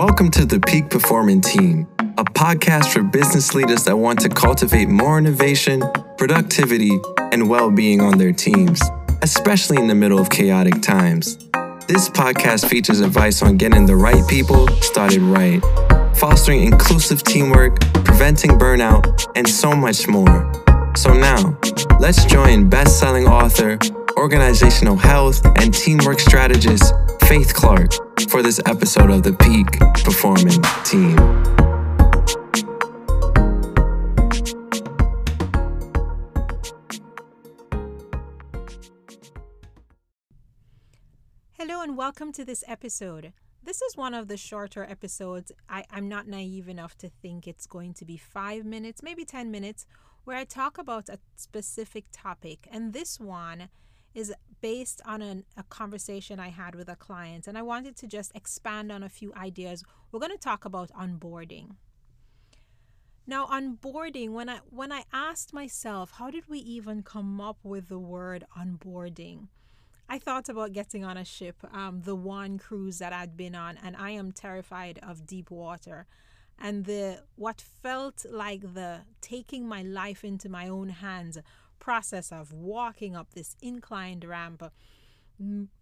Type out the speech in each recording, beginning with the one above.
Welcome to the Peak Performing Team, a podcast for business leaders that want to cultivate more innovation, productivity, and well being on their teams, especially in the middle of chaotic times. This podcast features advice on getting the right people started right, fostering inclusive teamwork, preventing burnout, and so much more. So now, let's join best selling author, organizational health, and teamwork strategist Faith Clarke for this episode of the Peak Performing Team. Hello and welcome to this episode. This is one of the shorter episodes. I, I'm not naive enough to think it's going to be five minutes, maybe 10 minutes, where I talk about a specific topic. And this one is based on an, a conversation I had with a client. And I wanted to just expand on a few ideas. We're going to talk about onboarding. Now, onboarding, when I when I asked myself, how did we even come up with the word onboarding? I thought about getting on a ship, um, the one cruise that I'd been on, and I am terrified of deep water. And the what felt like the taking my life into my own hands process of walking up this inclined ramp, uh,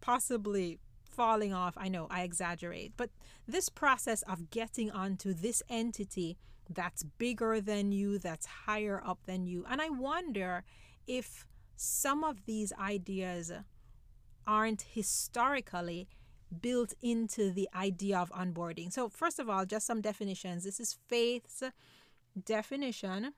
possibly falling off. I know I exaggerate, but this process of getting onto this entity that's bigger than you, that's higher up than you. And I wonder if some of these ideas aren't historically built into the idea of onboarding. So, first of all, just some definitions. This is Faith's definition.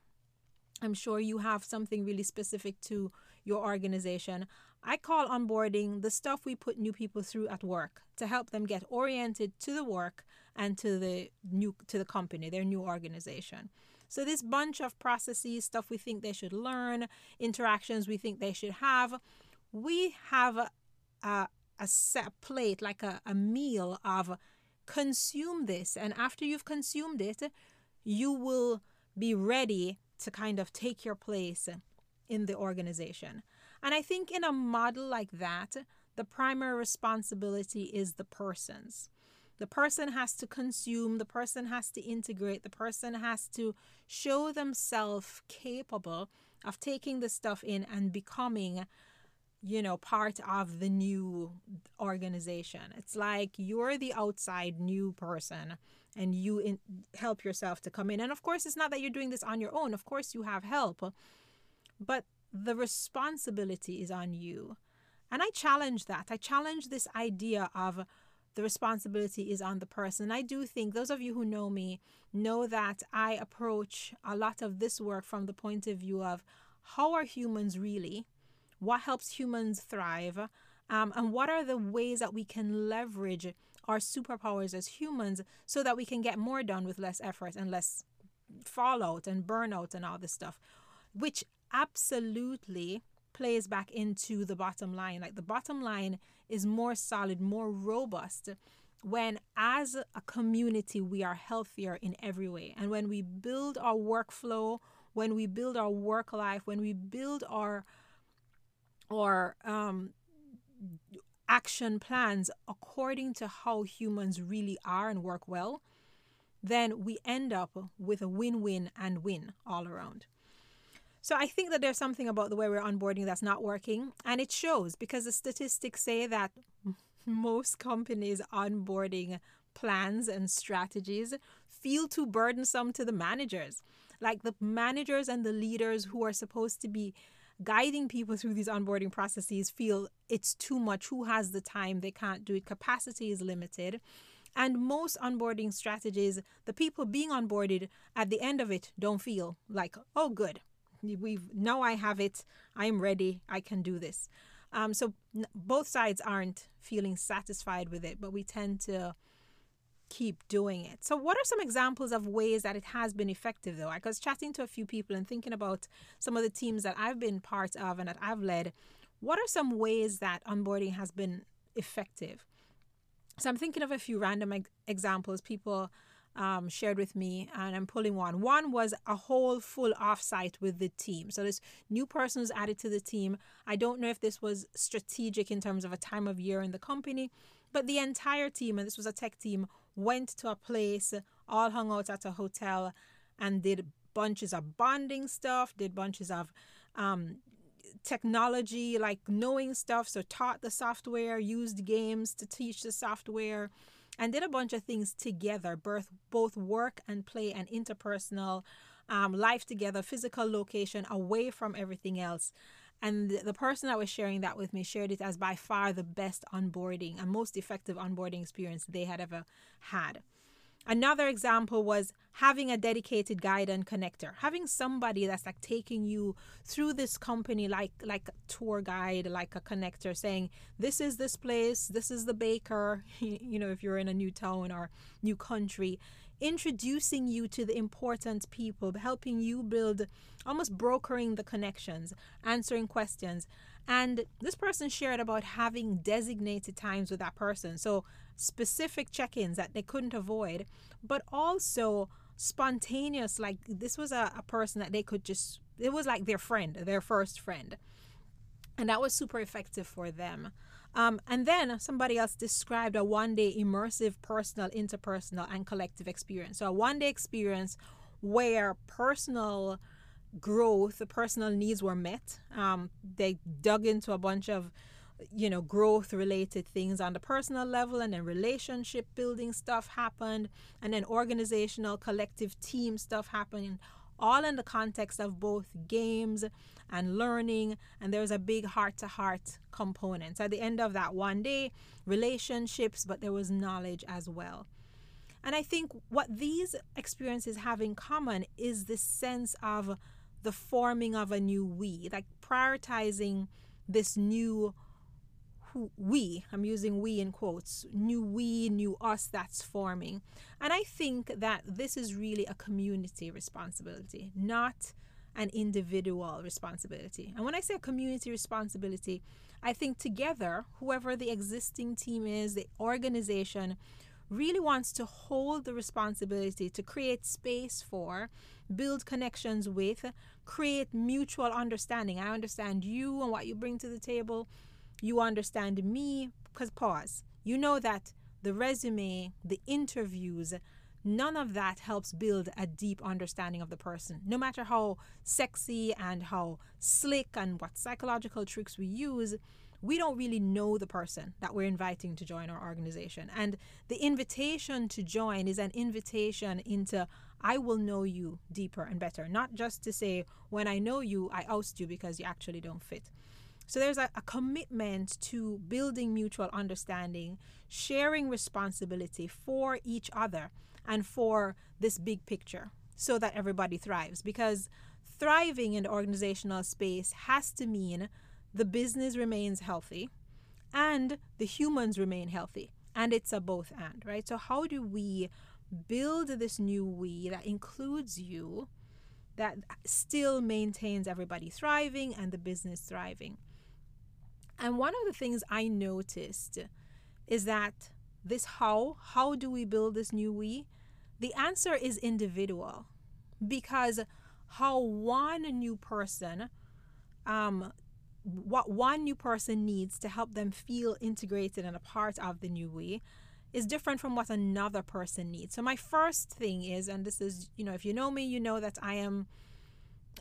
I'm sure you have something really specific to your organization. I call onboarding the stuff we put new people through at work to help them get oriented to the work and to the new to the company, their new organization. So this bunch of processes, stuff we think they should learn, interactions we think they should have, we have a, a, set plate, like a, a meal of consume this. And after you've consumed it, you will be ready to kind of take your place in the organization. And I think in a model like that, the primary responsibility is the person's. The person has to consume, the person has to integrate, the person has to show themselves capable of taking the stuff in and becoming, you know, part of the new organization. It's like you're the outside new person and you in, help yourself to come in. And of course, it's not that you're doing this on your own. Of course, you have help, but the responsibility is on you. And I challenge that. I challenge this idea of the responsibility is on the person. I do think those of you who know me know that I approach a lot of this work from the point of view of how are humans really? What helps humans thrive? Um, and what are the ways that we can leverage our superpowers as humans so that we can get more done with less effort and less fallout and burnout and all this stuff, which absolutely plays back into the bottom line. Like the bottom line is more solid, more robust when, as a community, we are healthier in every way. And when we build our workflow, when we build our work life, when we build our our um, action plans according to how humans really are and work well, then we end up with a win win and win all around. So I think that there's something about the way we're onboarding that's not working, and it shows because the statistics say that most companies' onboarding plans and strategies feel too burdensome to the managers. Like the managers and the leaders who are supposed to be guiding people through these onboarding processes feel it's too much. Who has the time? They can't do it. Capacity is limited. And most onboarding strategies, the people being onboarded at the end of it don't feel like, oh, good, we've now I have it. I'm ready. I can do this. Um, so both sides aren't feeling satisfied with it, but we tend to keep doing it. So, what are some examples of ways that it has been effective, though? I was chatting to a few people and thinking about some of the teams that I've been part of and that I've led. What are some ways that onboarding has been effective? So, I'm thinking of a few random examples. People um, shared with me, and I'm pulling one. One was a whole full offsite with the team. So this new person was added to the team. I don't know if this was strategic in terms of a time of year in the company, but the entire team, and this was a tech team, went to a place, all hung out at a hotel, and did bunches of bonding stuff, did bunches of um, technology, like knowing stuff. So taught the software, used games to teach the software and did a bunch of things together, both both work and play and interpersonal um, life together, physical location, away from everything else. And the person that was sharing that with me shared it as by far the best onboarding and most effective onboarding experience they had ever had. Another example was having a dedicated guide and connector, having somebody that's like taking you through this company like like a tour guide, like a connector saying, this is this place, this is the baker, you know, if you're in a new town or new country, introducing you to the important people, helping you build almost brokering the connections, answering questions. And this person shared about having designated times with that person. So specific check ins that they couldn't avoid, but also spontaneous. Like this was a, a person that they could just, it was like their friend, their first friend. And that was super effective for them. Um, and then somebody else described a one day immersive personal, interpersonal, and collective experience. So, a one day experience where personal growth, personal needs were met. Um, they dug into a bunch of you know, growth related things on the personal level, and then relationship building stuff happened, and then organizational, collective team stuff happened, all in the context of both games and learning. And there was a big heart to heart component. So at the end of that one day, relationships, but there was knowledge as well. And I think what these experiences have in common is this sense of the forming of a new we, like prioritizing this new who we, I'm using we in quotes, new we, new us that's forming. And I think that this is really a community responsibility, not an individual responsibility. And when I say a community responsibility, I think together, whoever the existing team is, the organization, really wants to hold the responsibility to create space for, build connections with, create mutual understanding. I understand you and what you bring to the table you understand me because pause. You know that the resume the interviews none of that helps build a deep understanding of the person. No matter how sexy and how slick and what psychological tricks we use we don't really know the person that we're inviting to join our organization. And the invitation to join is an invitation into I will know you deeper and better. Not just to say when I know you I oust you because you actually don't fit so there's a, a commitment to building mutual understanding, sharing responsibility for each other and for this big picture so that everybody thrives. Because thriving in the organizational space has to mean the business remains healthy and the humans remain healthy. And it's a both and, right? So, how do we build this new we that includes you, that still maintains everybody thriving and the business thriving? And one of the things I noticed is that this how, how do we build this new we? The answer is individual because how one new person, um, what one new person needs to help them feel integrated and a part of the new we is different from what another person needs. So my first thing is, and this is, you know, if you know me, you know that I am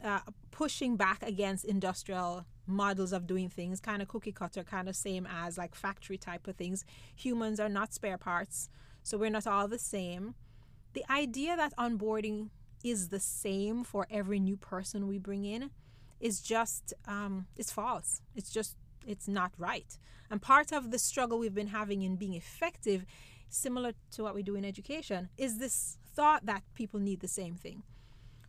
uh, pushing back against industrial models of doing things, kind of cookie cutter, kind of same as like factory type of things. Humans are not spare parts, so we're not all the same. The idea that onboarding is the same for every new person we bring in is just um, it's false. It's just it's not right. And part of the struggle we've been having in being effective, similar to what we do in education, is this thought that people need the same thing.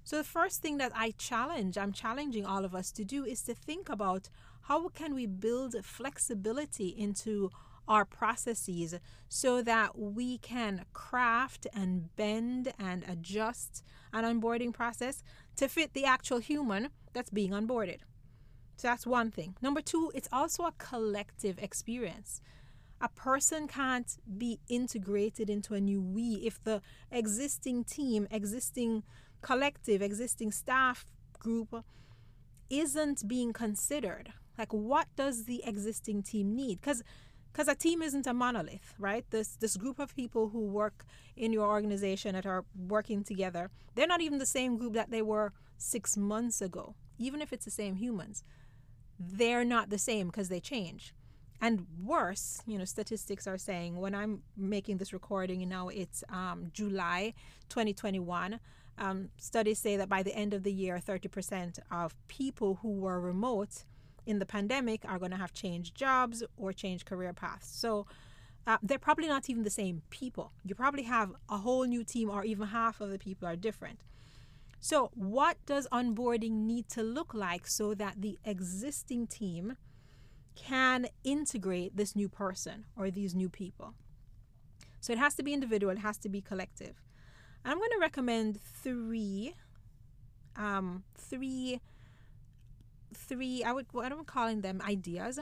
So the first thing that I challenge, I'm challenging all of us to do is to think about how can we build flexibility into our processes so that we can craft and bend and adjust an onboarding process to fit the actual human that's being onboarded. So that's one thing. Number two, it's also a collective experience. A person can't be integrated into a new we if the existing team, existing collective, existing staff group isn't being considered. Like, what does the existing team need? Because because a team isn't a monolith, right? This this group of people who work in your organization that are working together, they're not even the same group that they were six months ago. Even if it's the same humans, they're not the same because they change. And worse, you know, statistics are saying when I'm making this recording, now it's um, July 2021. Um, studies say that by the end of the year, 30% of people who were remote in the pandemic are going to have changed jobs or changed career paths. So uh, they're probably not even the same people. You probably have a whole new team, or even half of the people are different. So, what does onboarding need to look like so that the existing team can integrate this new person or these new people? So, it has to be individual, it has to be collective. I'm going to recommend three, um, three three I would what I'm calling them ideas.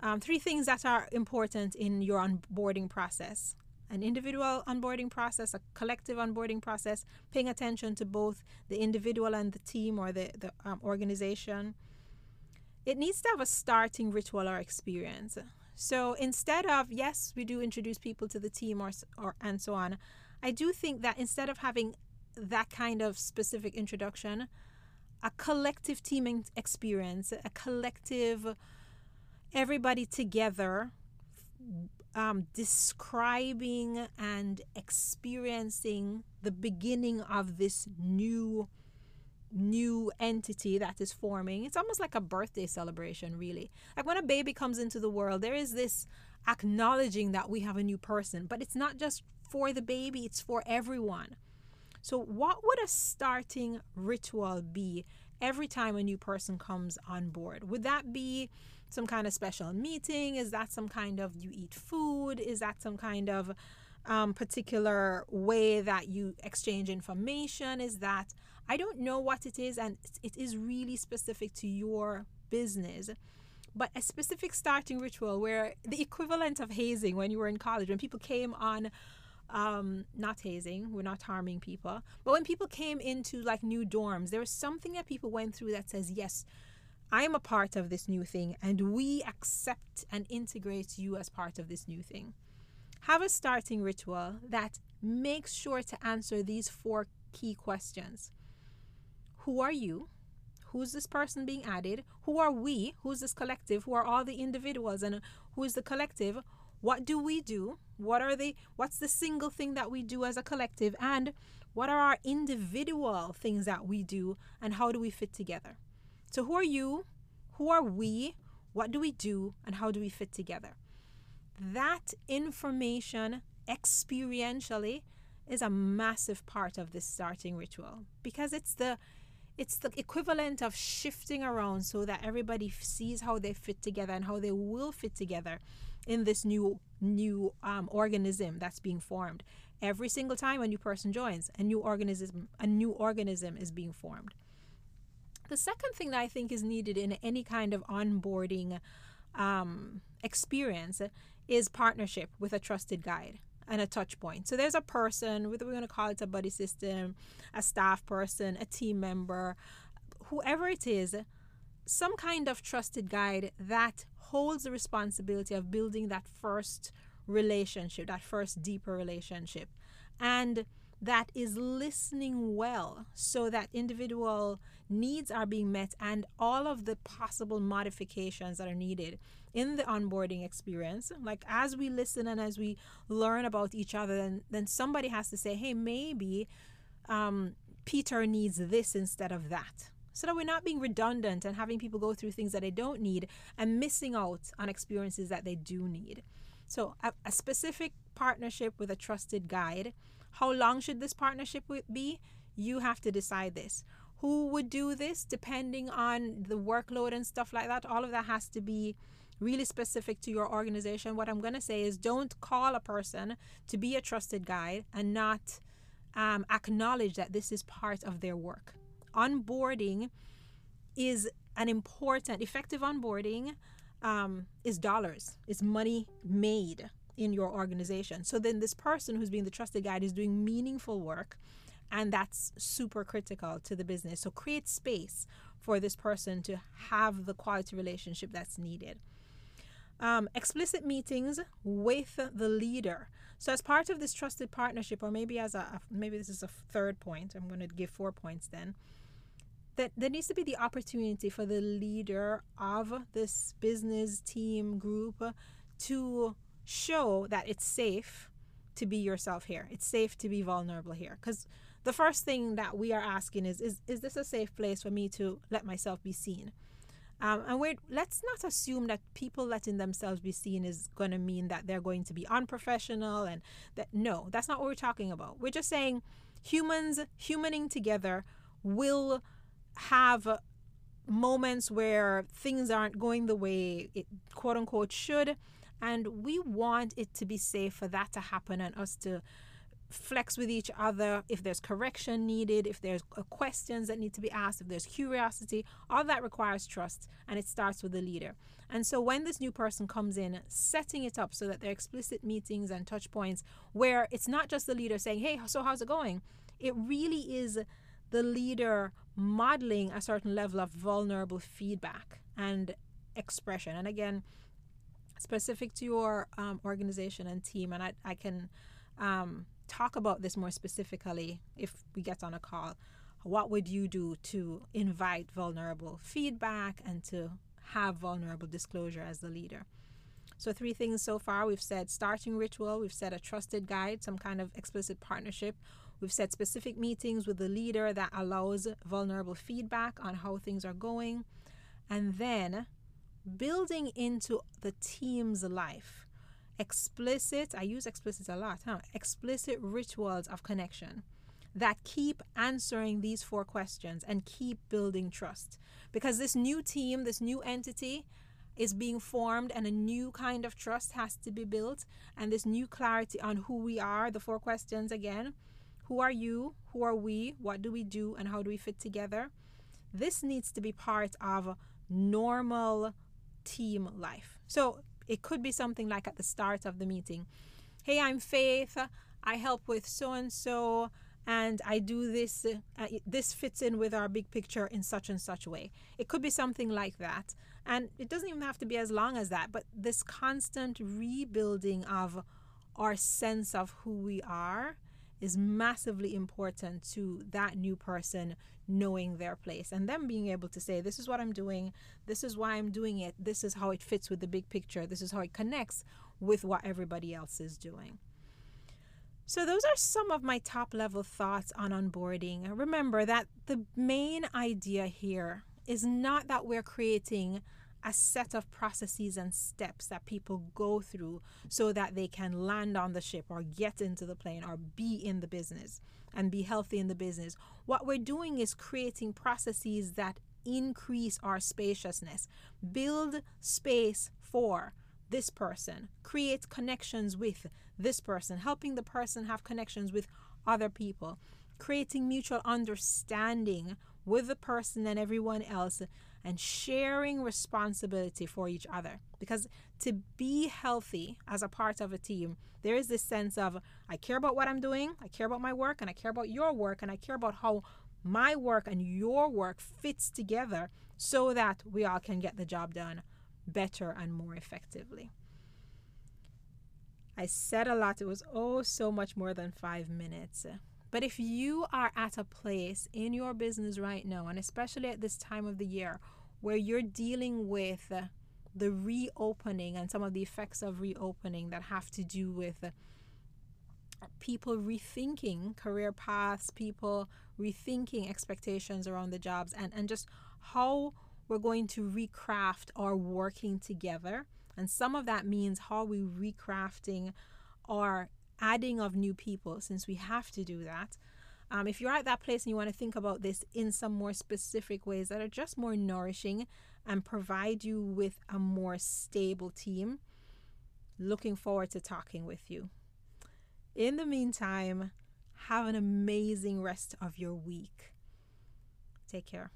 Um, three things that are important in your onboarding process an individual onboarding process, a collective onboarding process, paying attention to both the individual and the team or the, the um, organization. It needs to have a starting ritual or experience. So instead of, yes, we do introduce people to the team or, or and so on, I do think that instead of having that kind of specific introduction, a collective teaming experience, a collective, everybody together, um, describing and experiencing the beginning of this new new entity that is forming it's almost like a birthday celebration really. Like when a baby comes into the world there is this acknowledging that we have a new person but it's not just for the baby it's for everyone so, what would a starting ritual be every time a new person comes on board? Would that be some kind of special meeting? Is that some kind of you eat food? Is that some kind of um, particular way that you exchange information? Is that I don't know what it is, and it is really specific to your business. But a specific starting ritual where the equivalent of hazing when you were in college, when people came on um, not hazing, we're not harming people. But when people came into like new dorms, there was something that people went through that says, yes, I am a part of this new thing, and we accept and integrate you as part of this new thing. Have a starting ritual that makes sure to answer these four key questions Who are you? Who's this person being added? Who are we? Who's this collective? Who are all the individuals? And who is the collective? What do we do? What are the what's the single thing that we do as a collective and what are our individual things that we do and how do we fit together? So who are you? Who are we? What do we do and how do we fit together? That information experientially is a massive part of this starting ritual because it's the it's the equivalent of shifting around so that everybody sees how they fit together and how they will fit together in this new new um, organism that's being formed. Every single time a new person joins, a new organism a new organism is being formed. The second thing that I think is needed in any kind of onboarding um, experience is partnership with a trusted guide and a touch point. So there's a person, whether we're going to call it a buddy system, a staff person, a team member, whoever it is, some kind of trusted guide that holds the responsibility of building that first relationship, that first deeper relationship, and that is listening well so that individual needs are being met and all of the possible modifications that are needed in the onboarding experience. Like as we listen and as we learn about each other then then somebody has to say hey maybe um, peter needs this instead of that so that we're not being redundant and having people go through things that they don't need and missing out on experiences that they do need. So, a, a specific partnership with a trusted guide. How long should this partnership be? You have to decide this. Who would do this depending on the workload and stuff like that? All of that has to be really specific to your organization. What I'm going to say is don't call a person to be a trusted guide and not um, acknowledge that this is part of their work onboarding is an important, effective onboarding um, is dollars, is money made in your organization. So then this person who's being the trusted guide is doing meaningful work and that's super critical to the business. So create space for this person to have the quality relationship that's needed. Um, explicit meetings with the leader. So as part of this trusted partnership, or maybe as a maybe this is a third point. I'm going to give four points then. That there needs to be the opportunity for the leader of this business team group to show that it's safe to be yourself here. It's safe to be vulnerable here. Because the first thing that we are asking is, is, is this a safe place for me to let myself be seen? Um, and we let's not assume that people letting themselves be seen is going to mean that they're going to be unprofessional and that no, that's not what we're talking about. We're just saying humans humaning together will have moments where things aren't going the way it quote unquote should and we want it to be safe for that to happen and us to flex with each other if there's correction needed if there's uh, questions that need to be asked if there's curiosity. All that requires trust and it starts with the leader. And so when this new person comes in setting it up so that there are explicit meetings and touch points where it's not just the leader saying hey so how's it going? It really is the leader modeling a certain level of vulnerable feedback and expression and again specific to your um, organization and team. And I, I can um, talk about this more specifically if we get on a call. What would you do to invite vulnerable feedback and to have vulnerable disclosure as the leader? So, three things so far we've said starting ritual, we've said a trusted guide, some kind of explicit partnership. We've set specific meetings with the leader that allows vulnerable feedback on how things are going. And then building into the team's life explicit i use explicit a lot huh? Explicit rituals of connection that keep answering these four questions and keep building trust. Because this new team this new entity is being formed and a new kind of trust has to be built. And this new clarity on who we are the four questions again who are you who are we what do we do and how do we fit together this needs to be part of normal team life. So it could be something like at the start of the meeting Hey, I'm Faith. I help with so and so, and I do this. Uh, this fits in with our big picture in such and such way. It could be something like that. And it doesn't even have to be as long as that, but this constant rebuilding of our sense of who we are is massively important to that new person knowing their place and them being able to say, This is what I'm doing, this is why I'm doing it, this is how it fits with the big picture, this is how it connects with what everybody else is doing. So, those are some of my top level thoughts on onboarding. Remember that the main idea here is not that we're creating a set of processes and steps that people go through so that they can land on the ship or get into the plane or be in the business and be healthy in the business. What we're doing is creating processes that increase our spaciousness, build space for this person, create connections with this person, helping the person have connections with other people, creating mutual understanding with the person and everyone else and sharing responsibility for each other. Because to be healthy as a part of a team, there is this sense of I care about what I'm doing, I care about my work, and I care about your work, and I care about how my work and your work fits together so that we all can get the job done better and more effectively. I said a lot. It was oh so much more than five minutes. But if you are at a place in your business right now, and especially at this time of the year, where you're dealing with the reopening and some of the effects of reopening that have to do with people rethinking career paths, people rethinking expectations around the jobs, and, and just how we're going to recraft our working together. And some of that means how we recrafting our adding of new people since we have to do that. Um, if you're at that place and you want to think about this in some more specific ways that are just more nourishing and provide you with a more stable team, looking forward to talking with you. In the meantime, have an amazing rest of your week. Take care.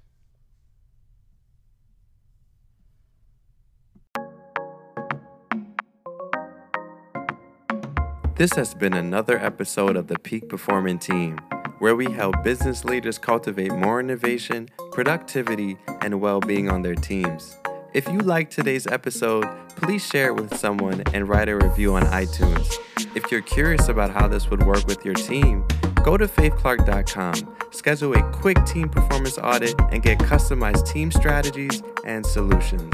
This has been another episode of the Peak Performing Team, where we help business leaders cultivate more innovation, productivity, and well being on their teams. If you liked today's episode, please share it with someone and write a review on iTunes. If you're curious about how this would work with your team, go to faithclarke.com, schedule a quick team performance audit, and get customized team strategies and solutions.